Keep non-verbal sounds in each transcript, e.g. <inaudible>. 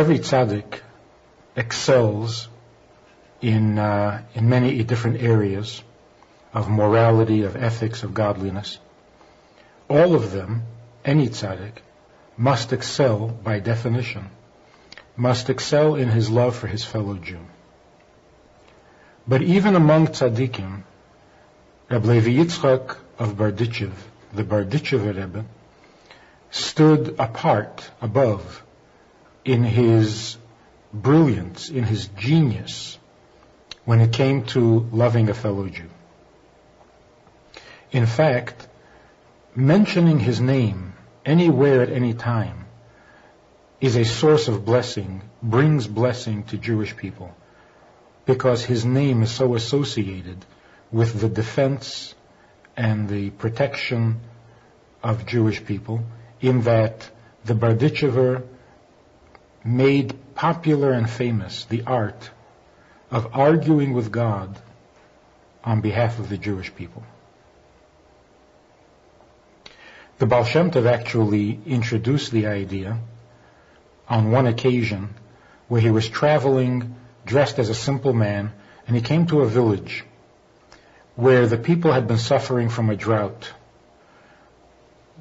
every tzaddik excels in, uh, in many different areas of morality, of ethics, of godliness. All of them, any tzaddik, must excel by definition, must excel in his love for his fellow Jew. But even among tzaddikim, Levi Yitzchak of Berditchev, the Berditchever Rebbe, stood apart above in his brilliance, in his genius, when it came to loving a fellow Jew. In fact, mentioning his name anywhere at any time is a source of blessing, brings blessing to Jewish people, because his name is so associated with the defense and the protection of Jewish people, in that the Berditchever made popular and famous the art of arguing with God on behalf of the Jewish people. The Baal Shem Tov actually introduced the idea on one occasion where he was traveling dressed as a simple man and he came to a village where the people had been suffering from a drought.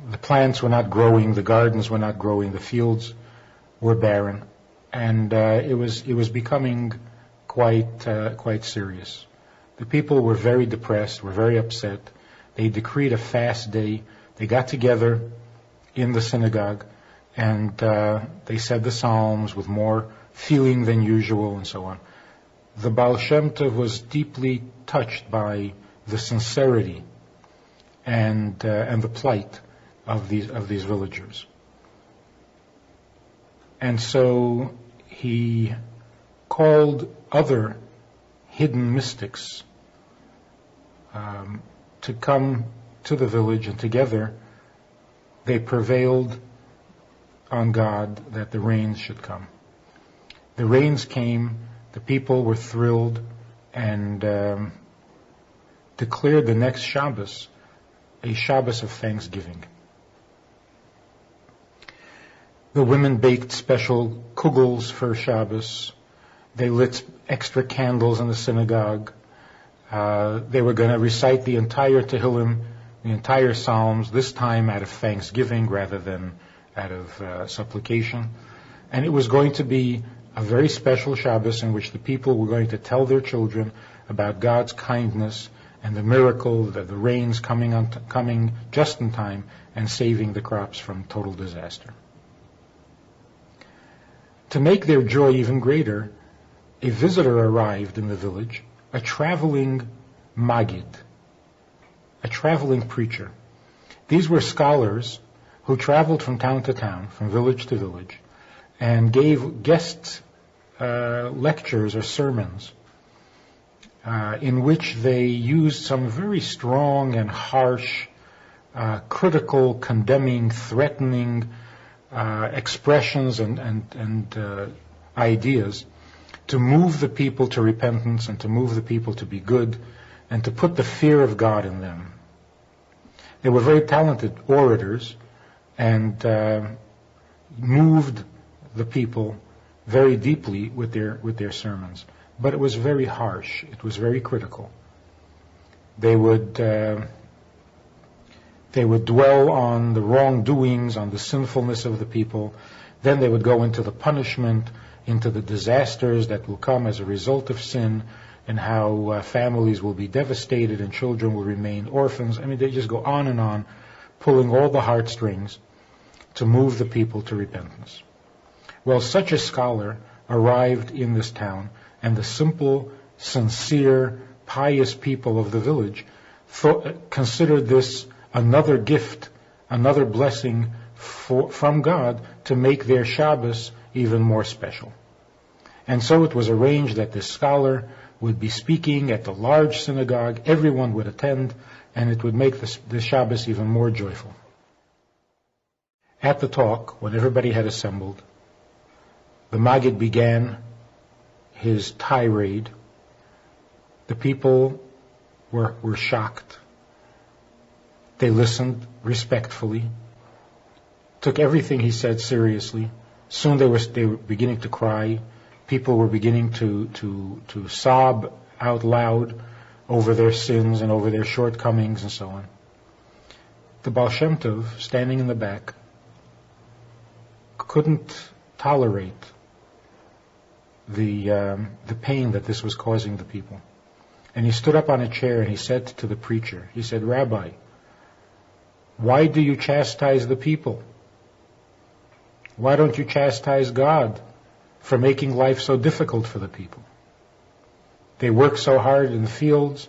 The plants were not growing, the gardens were not growing, the fields were barren, and uh, it was it was becoming quite uh, quite serious. The people were very depressed, were very upset. They decreed a fast day. They got together in the synagogue, and uh, they said the psalms with more feeling than usual, and so on. The Baal Shem Tov was deeply touched by the sincerity and uh, and the plight of these of these villagers. And so he called other hidden mystics um, to come to the village, and together they prevailed on God that the rains should come. The rains came, the people were thrilled, and um, declared the next Shabbos a Shabbos of thanksgiving. The women baked special kugels for Shabbos. They lit extra candles in the synagogue. Uh, they were going to recite the entire Tehillim, the entire Psalms, this time out of thanksgiving rather than out of uh, supplication. And it was going to be a very special Shabbos in which the people were going to tell their children about God's kindness and the miracle that the rains coming, on t- coming just in time and saving the crops from total disaster. To make their joy even greater, a visitor arrived in the village, a traveling Magid, a traveling preacher. These were scholars who traveled from town to town, from village to village, and gave guest uh, lectures or sermons uh, in which they used some very strong and harsh, uh, critical, condemning, threatening expressions and, and, and uh, ideas to move the people to repentance and to move the people to be good and to put the fear of God in them. They were very talented orators and uh, moved the people very deeply with their with their sermons. But it was very harsh. It was very critical. They would uh, they would dwell on the wrongdoings, on the sinfulness of the people. Then they would go into the punishment, into the disasters that will come as a result of sin, and how uh, families will be devastated and children will remain orphans. I mean, they just go on and on, pulling all the heartstrings to move the people to repentance. Well, such a scholar arrived in this town, and the simple, sincere, pious people of the village thought, considered this another gift, another blessing for, from God to make their Shabbos even more special. And so it was arranged that this scholar would be speaking at the large synagogue, everyone would attend, and it would make the, the Shabbos even more joyful. At the talk, when everybody had assembled, the Maggid began his tirade. The people were, were shocked. They listened respectfully, took everything he said seriously, Soon they were, they were beginning to cry. People were beginning to, to, to sob out loud over their sins and over their shortcomings and so on. The Baal Shem Tov, standing in the back, couldn't tolerate the, um, the pain that this was causing the people. And he stood up on a chair and he said to the preacher, he said, Rabbi, why do you chastise the people? Why don't you chastise God for making life so difficult for the people? They work so hard in the fields,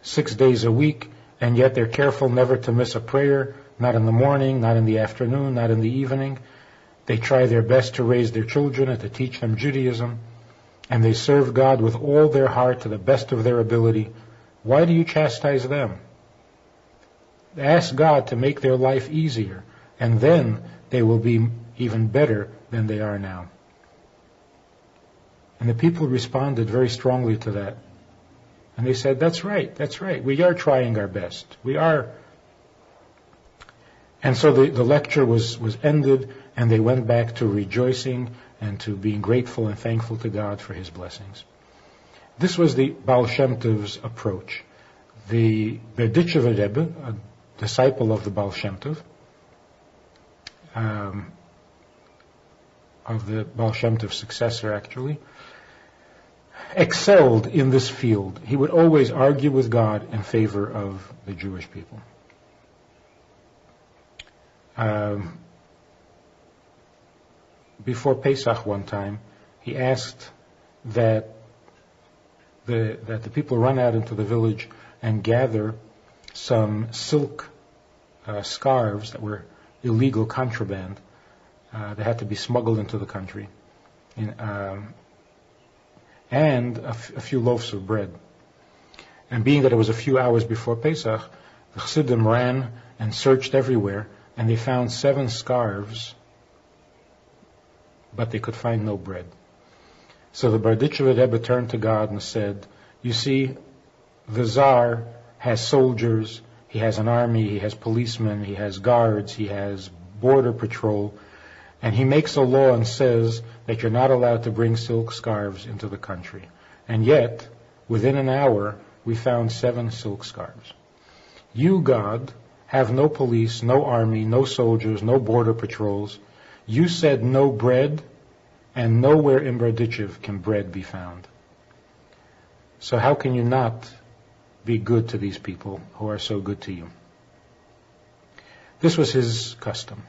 six days a week, and yet they're careful never to miss a prayer, not in the morning, not in the afternoon, not in the evening. They try their best to raise their children and to teach them Judaism, and they serve God with all their heart to the best of their ability. Why do you chastise them? Ask God to make their life easier, and then they will be even better than they are now. And the people responded very strongly to that. And they said, that's right, that's right. We are trying our best. We are. And so the, the lecture was, was ended, and they went back to rejoicing and to being grateful and thankful to God for his blessings. This was the Baal Shem Tov's approach. The Berditchever Rebbe, a disciple of the Baal Shem Tov, um, of the Baal Shem Tov successor actually, excelled in this field. He would always argue with God in favor of the Jewish people. Um, before Pesach one time, he asked that the, that the people run out into the village and gather some silk uh, scarves that were illegal contraband uh, that had to be smuggled into the country, in, um, and a, f- a few loaves of bread. And being that it was a few hours before Pesach, the Chassidim ran and searched everywhere, and they found seven scarves but they could find no bread. So the Berditchever Rebbe turned to God and said, You see, the Tsar has soldiers, he has an army, he has policemen, he has guards, he has border patrol, and he makes a law and says that you're not allowed to bring silk scarves into the country. And yet, within an hour, we found seven silk scarves. You, God, have no police, no army, no soldiers, no border patrols. You said no bread, and nowhere in Berdichev can bread be found. So how can you not be good to these people who are so good to you? This was his custom.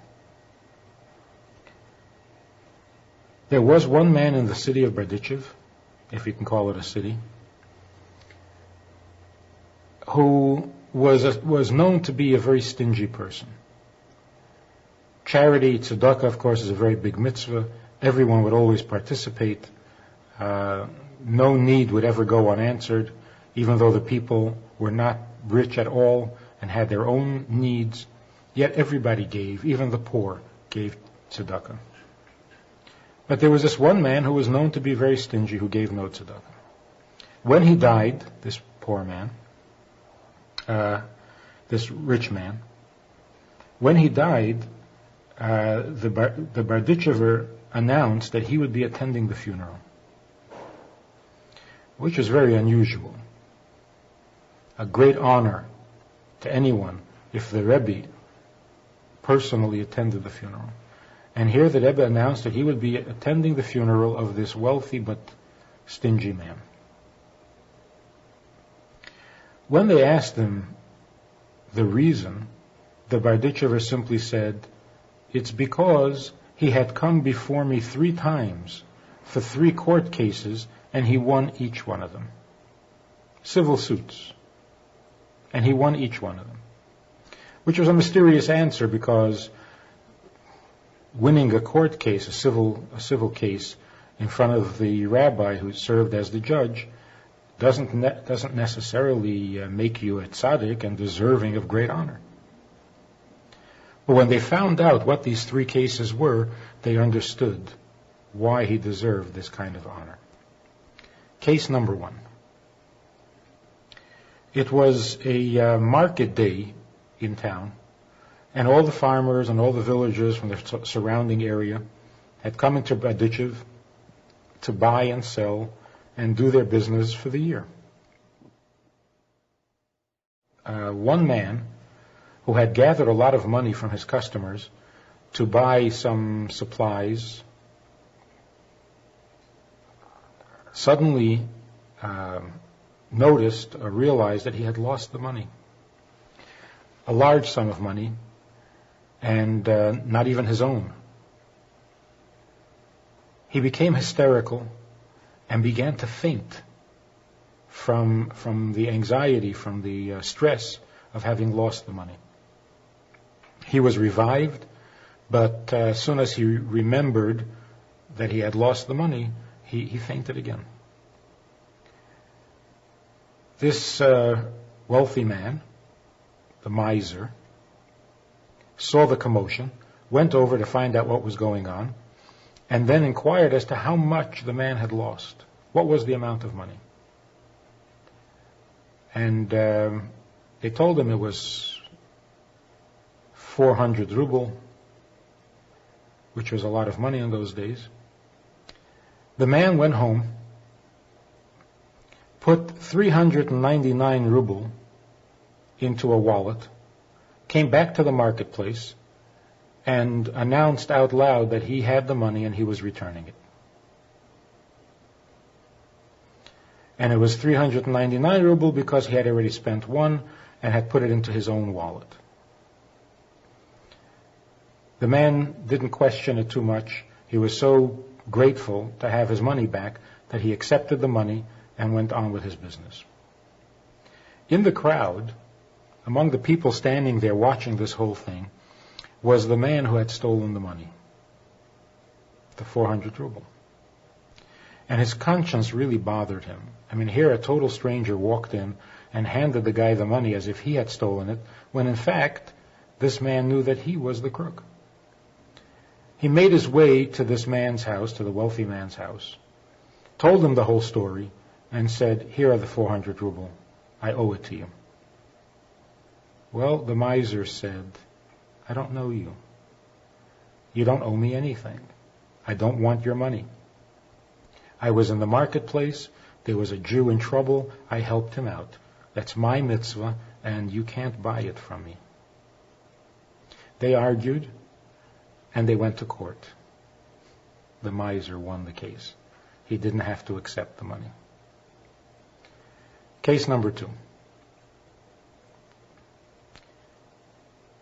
There was one man in the city of Berdichev, if you can call it a city, who was, a, was known to be a very stingy person. Charity, tzedakah, of course, is a very big mitzvah. Everyone would always participate. Uh, no need would ever go unanswered, even though the people were not rich at all and had their own needs. Yet everybody gave, even the poor gave tzedakah. But there was this one man who was known to be very stingy, who gave no tzedakah. When he died, this poor man, uh, this rich man, when he died, uh, the, Bar- the Berditchever announced that he would be attending the funeral, which is very unusual. A great honor to anyone if the Rebbe personally attended the funeral. And here the Rebbe announced that he would be attending the funeral of this wealthy but stingy man. When they asked him the reason, the Berditchever simply said, it's because he had come before me three times for three court cases and he won each one of them. Civil suits. And he won each one of them. Which was a mysterious answer because winning a court case, a civil, a civil case, in front of the rabbi who served as the judge, doesn't ne- doesn't necessarily uh, make you a tzaddik and deserving of great honor. But when they found out what these three cases were, they understood why he deserved this kind of honor. Case number one. It was a uh, market day in town, and all the farmers and all the villagers from the surrounding area had come into Berdichev to buy and sell and do their business for the year. Uh, one man who had gathered a lot of money from his customers to buy some supplies suddenly um, noticed or realized that he had lost the money. A large sum of money, and uh, not even his own. He became hysterical and began to faint from, from the anxiety, from the uh, stress of having lost the money. He was revived, but uh, as soon as he remembered that he had lost the money, he, he fainted again. This uh, wealthy man, the miser, saw the commotion, went over to find out what was going on, and then inquired as to how much the man had lost. What was the amount of money? And um, they told him it was 400 ruble, which was a lot of money in those days. The man went home, put 399 ruble into a wallet, came back to the marketplace, and announced out loud that he had the money and he was returning it. And it was 399 ruble because he had already spent one and had put it into his own wallet. The man didn't question it too much. He was so grateful to have his money back that he accepted the money and went on with his business. In the crowd, among the people standing there watching this whole thing, was the man who had stolen the money, the 400 ruble. And his conscience really bothered him. I mean, here a total stranger walked in and handed the guy the money as if he had stolen it, when in fact, this man knew that he was the crook. He made his way to this man's house, to the wealthy man's house, told him the whole story, and said, Here are the 400 ruble. I owe it to you. Well, the miser said, I don't know you. You don't owe me anything. I don't want your money. I was in the marketplace. There was a Jew in trouble. I helped him out. That's my mitzvah, and you can't buy it from me. They argued, and they went to court. The miser won the case. He didn't have to accept the money. Case number two.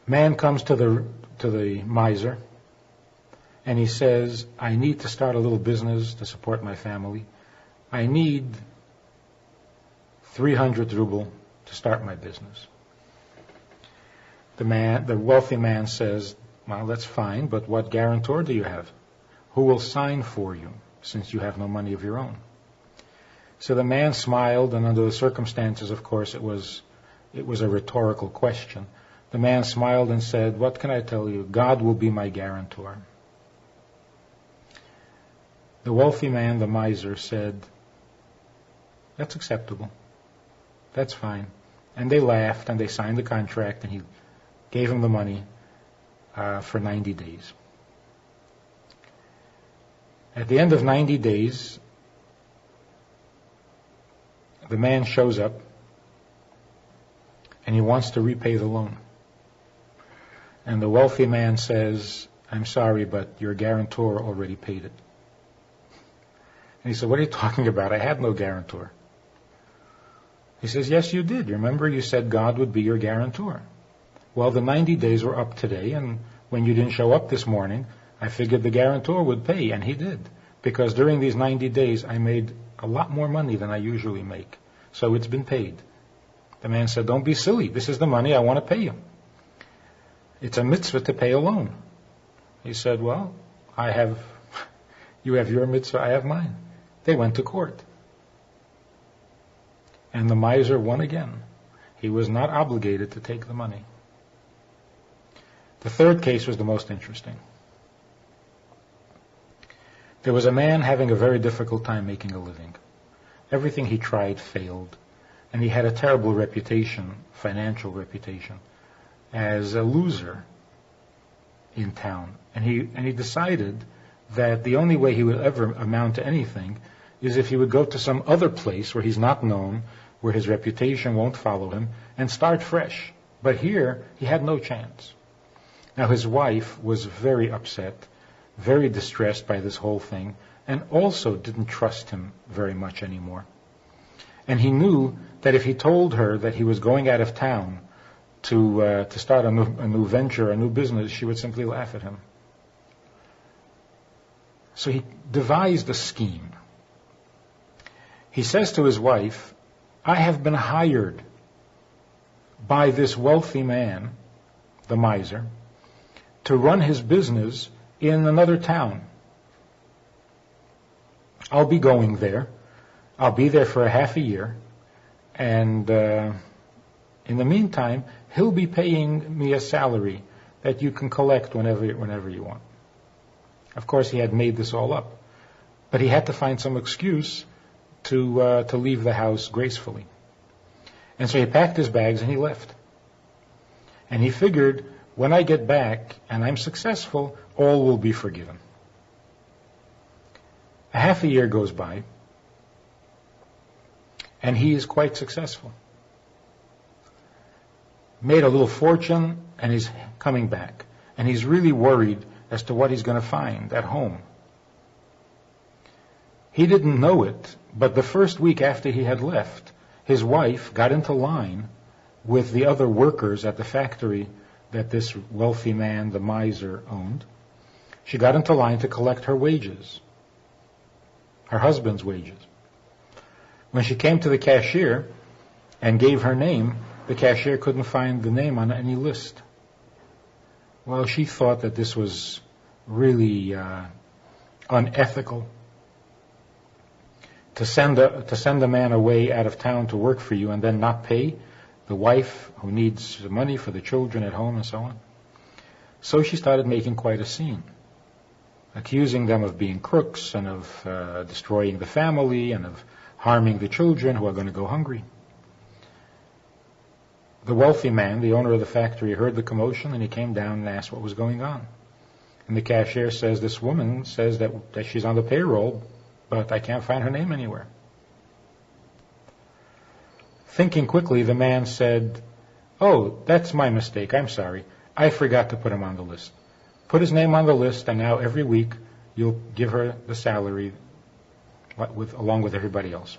Man comes to the to the miser and he says, I need to start a little business to support my family. I need 300 ruble to start my business. The man, the wealthy man says, well, that's fine, but what guarantor do you have? Who will sign for you since you have no money of your own? So the man smiled, and under the circumstances, of course, it was, it was a rhetorical question. The man smiled and said, What can I tell you? God will be my guarantor. The wealthy man, the miser, said, That's acceptable. That's fine. And they laughed and they signed the contract and he gave him the money uh, for 90 days. At the end of 90 days, the man shows up and he wants to repay the loan. And the wealthy man says, I'm sorry, but your guarantor already paid it. And he said, What are you talking about? I had no guarantor. He says, Yes, you did. Remember you said God would be your guarantor. Well, the 90 days were up today, and when you didn't show up this morning, I figured the guarantor would pay, and he did. Because during these 90 days, I made a lot more money than I usually make. So it's been paid. The man said, Don't be silly. This is the money I want to pay you. It's a mitzvah to pay a loan. He said, Well, I have, <laughs> you have your mitzvah, I have mine. They went to court. And the miser won again. He was not obligated to take the money. The third case was the most interesting. There was a man having a very difficult time making a living. Everything he tried failed, and he had a terrible reputation, financial reputation, as a loser in town. And he, and he decided that the only way he would ever amount to anything is if he would go to some other place where he's not known, where his reputation won't follow him, and start fresh. But here, he had no chance. Now, his wife was very upset, very distressed by this whole thing, and also didn't trust him very much anymore. And he knew that if he told her that he was going out of town to, uh, to start a new, a new venture, a new business, she would simply laugh at him. So he devised a scheme. He says to his wife, I have been hired by this wealthy man, the miser, to run his business in another town. I'll be going there. I'll be there for a half a year. And uh, in the meantime, he'll be paying me a salary that you can collect whenever, whenever you want. Of course, he had made this all up. But he had to find some excuse to, uh, to leave the house gracefully. And so he packed his bags and he left. And he figured, when I get back and I'm successful, all will be forgiven. A half a year goes by, and he is quite successful. Made a little fortune, and he's coming back. And he's really worried as to what he's going to find at home. He didn't know it, but the first week after he had left, his wife got into line with the other workers at the factory that this wealthy man, the miser, owned. She got into line to collect her wages, her husband's wages. When she came to the cashier and gave her name, the cashier couldn't find the name on any list. Well, she thought that this was really uh, unethical to send a to send a man away out of town to work for you and then not pay the wife who needs the money for the children at home and so on. So she started making quite a scene, accusing them of being crooks and of uh, destroying the family and of harming the children who are going to go hungry. The wealthy man, the owner of the factory, heard the commotion and he came down and asked what was going on. And the cashier says, This woman says that, that she's on the payroll, but I can't find her name anywhere. Thinking quickly, the man said, Oh, that's my mistake. I'm sorry. I forgot to put him on the list. Put his name on the list, and now every week you'll give her the salary with, along with everybody else.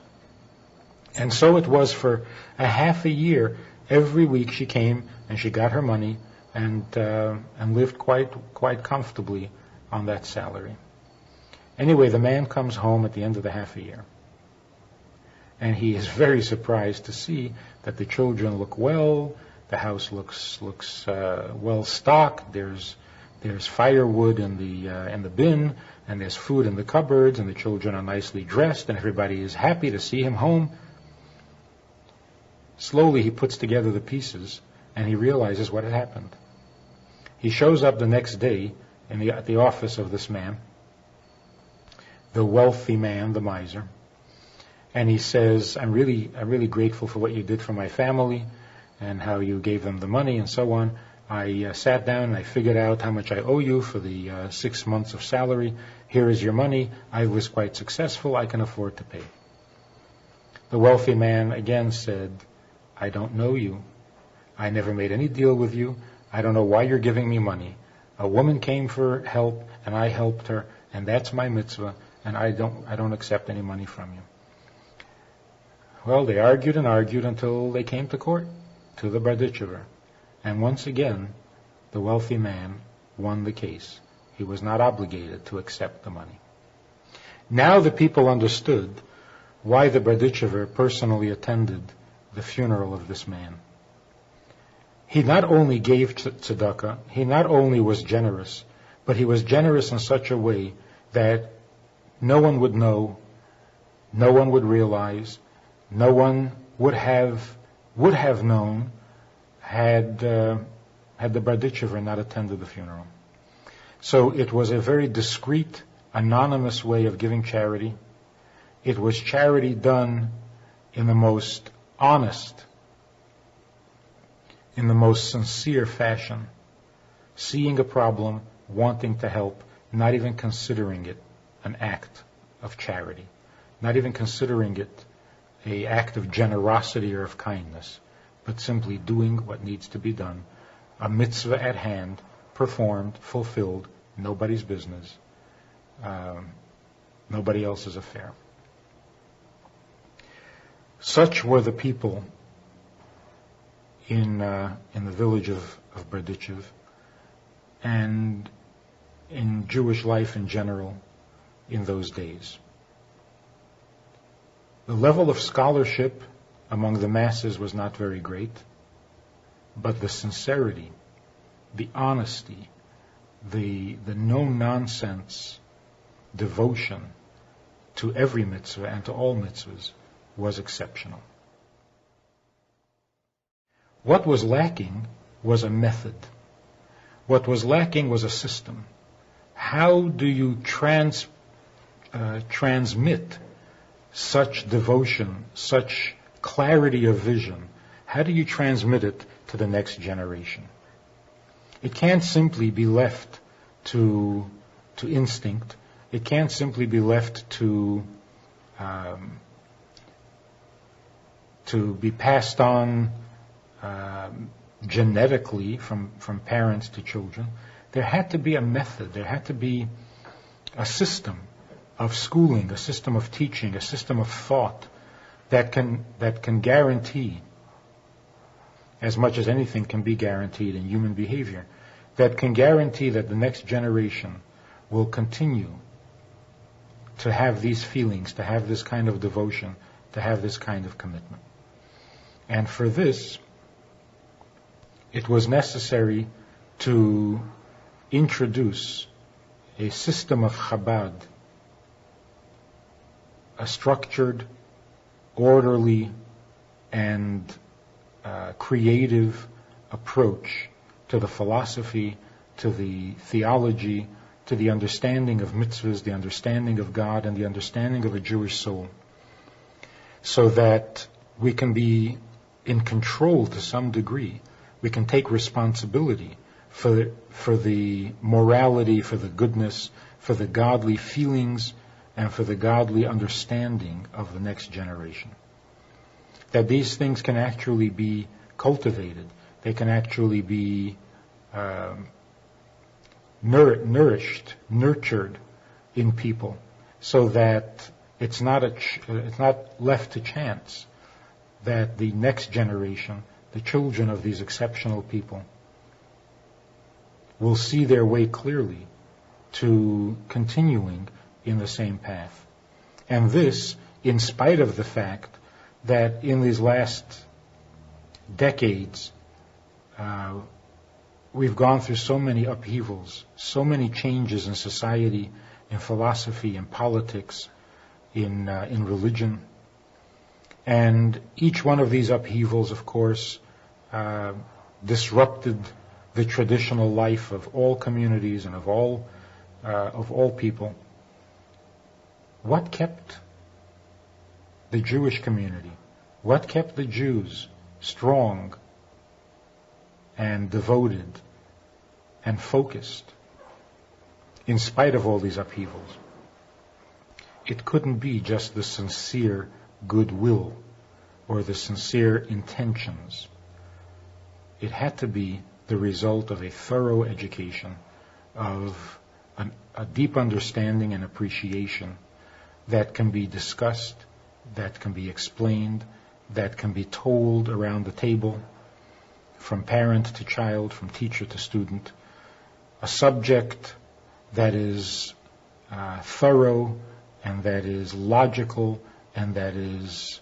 And so it was for a half a year every week she came and she got her money and uh, and lived quite quite comfortably on that salary. Anyway, the man comes home at the end of the half a year, and he is very surprised to see that the children look well, the house looks looks uh, well stocked. There's there's firewood in the uh, in the bin, and there's food in the cupboards, and the children are nicely dressed, and everybody is happy to see him home. Slowly he puts together the pieces and he realizes what had happened. He shows up the next day in the, at the office of this man, the wealthy man, the miser, and he says, I'm really, I'm really grateful for what you did for my family and how you gave them the money and so on. I uh, sat down and I figured out how much I owe you for the uh, six months of salary. Here is your money. I was quite successful. I can afford to pay. The wealthy man again said, I don't know you. I never made any deal with you. I don't know why you're giving me money. A woman came for help and I helped her and that's my mitzvah and I don't, I don't accept any money from you. Well, they argued and argued until they came to court, to the Berditchever. And once again, the wealthy man won the case. He was not obligated to accept the money. Now the people understood why the Berditchever personally attended the funeral of this man. He not only gave tzedakah, he not only was generous, but he was generous in such a way that no one would know, no one would realize, no one would have would have known had uh, had the Berditchever not attended the funeral. So it was a very discreet, anonymous way of giving charity. It was charity done in the most honest, in the most sincere fashion, seeing a problem, wanting to help, not even considering it an act of charity, not even considering it a act of generosity or of kindness, but simply doing what needs to be done, a mitzvah at hand, performed, fulfilled, nobody's business, um, nobody else's affair. Such were the people in uh, in the village of, of Berdichev and in Jewish life in general in those days. The level of scholarship among the masses was not very great, but the sincerity, the honesty, the, the no nonsense devotion to every mitzvah and to all mitzvahs was exceptional. What was lacking was a method. What was lacking was a system. How do you trans, uh, transmit such devotion, such clarity of vision? How do you transmit it to the next generation? It can't simply be left to, to instinct. It can't simply be left to, um, to be passed on um, genetically from, from parents to children. There had to be a method. There had to be a system of schooling, a system of teaching, a system of thought that can, that can guarantee, as much as anything can be guaranteed in human behavior, that can guarantee that the next generation will continue to have these feelings, to have this kind of devotion, to have this kind of commitment. And for this, it was necessary to introduce a system of Chabad, a structured, orderly, and uh, creative approach to the philosophy, to the theology, to the understanding of mitzvahs, the understanding of God, and the understanding of a Jewish soul, so that we can be in control to some degree. We can take responsibility for for the morality, for the goodness, for the godly feelings, and for the godly understanding of the next generation. That these things can actually be cultivated. They can actually be um, nour- nourished, nurtured in people, so that it's not ch- it's not left to chance that the next generation the children of these exceptional people will see their way clearly to continuing in the same path. And this, in spite of the fact that in these last decades, uh, we've gone through so many upheavals, so many changes in society, in philosophy, in politics, in, uh, in religion, and each one of these upheavals, of course, uh, disrupted the traditional life of all communities and of all uh, of all people. What kept the Jewish community? What kept the Jews strong and devoted and focused in spite of all these upheavals? It couldn't be just the sincere goodwill or the sincere intentions. It had to be the result of a thorough education, of an, a deep understanding and appreciation that can be discussed, that can be explained, that can be told around the table, from parent to child, from teacher to student, a subject that is uh, thorough and that is logical and that is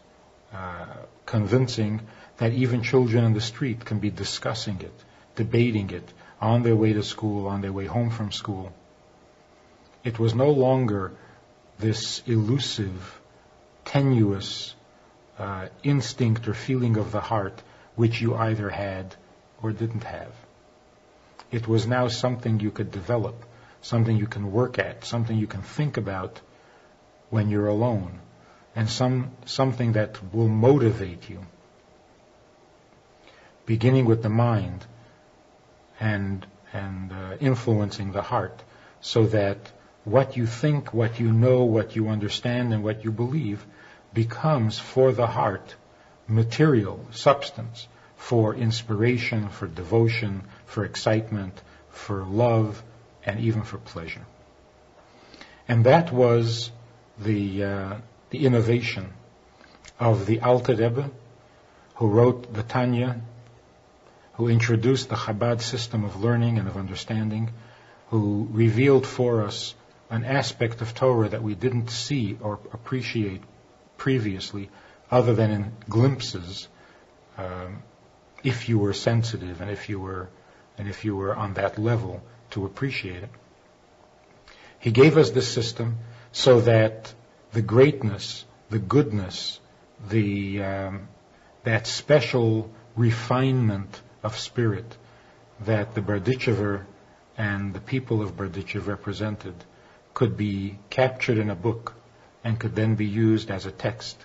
uh, convincing that even children in the street can be discussing it, debating it, on their way to school, on their way home from school. It was no longer this elusive, tenuous uh, instinct or feeling of the heart which you either had or didn't have. It was now something you could develop, something you can work at, something you can think about when you're alone, and some, something that will motivate you. Beginning with the mind and, and uh, influencing the heart, so that what you think, what you know, what you understand, and what you believe becomes for the heart material, substance, for inspiration, for devotion, for excitement, for love, and even for pleasure. And that was the, uh, the innovation of the Alter Rebbe, who wrote the Tanya, who introduced the Chabad system of learning and of understanding, who revealed for us an aspect of Torah that we didn't see or appreciate previously, other than in glimpses, um, if you were sensitive and if you were and if you were on that level to appreciate it. He gave us this system so that the greatness, the goodness, the um, that special refinement of spirit that the Berdichever and the people of Berdichev represented could be captured in a book and could then be used as a text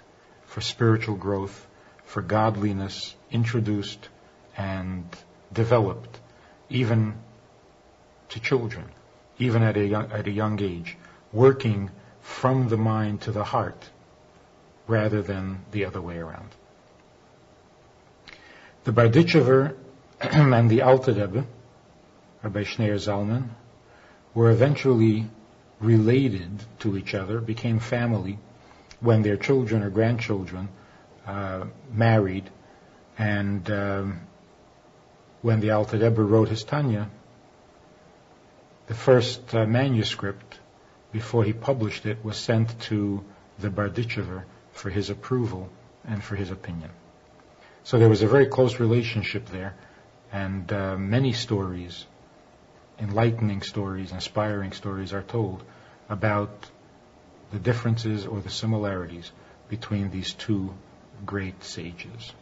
for spiritual growth, for godliness introduced and developed, even to children, even at a young, at a young age, working from the mind to the heart rather than the other way around. The Barditchever <clears throat> and the Alter Rebbe, Rabbi Schneur Zalman, were eventually related to each other, became family when their children or grandchildren uh, married, and um, when the Alter Rebbe wrote his Tanya, the first uh, manuscript before he published it was sent to the Barditchever for his approval and for his opinion. So there was a very close relationship there, and uh, many stories, enlightening stories, inspiring stories, are told about the differences or the similarities between these two great sages.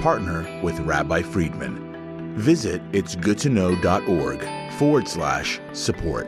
Partner with Rabbi Friedman. Visit itsgoodtoknow.org forward slash support.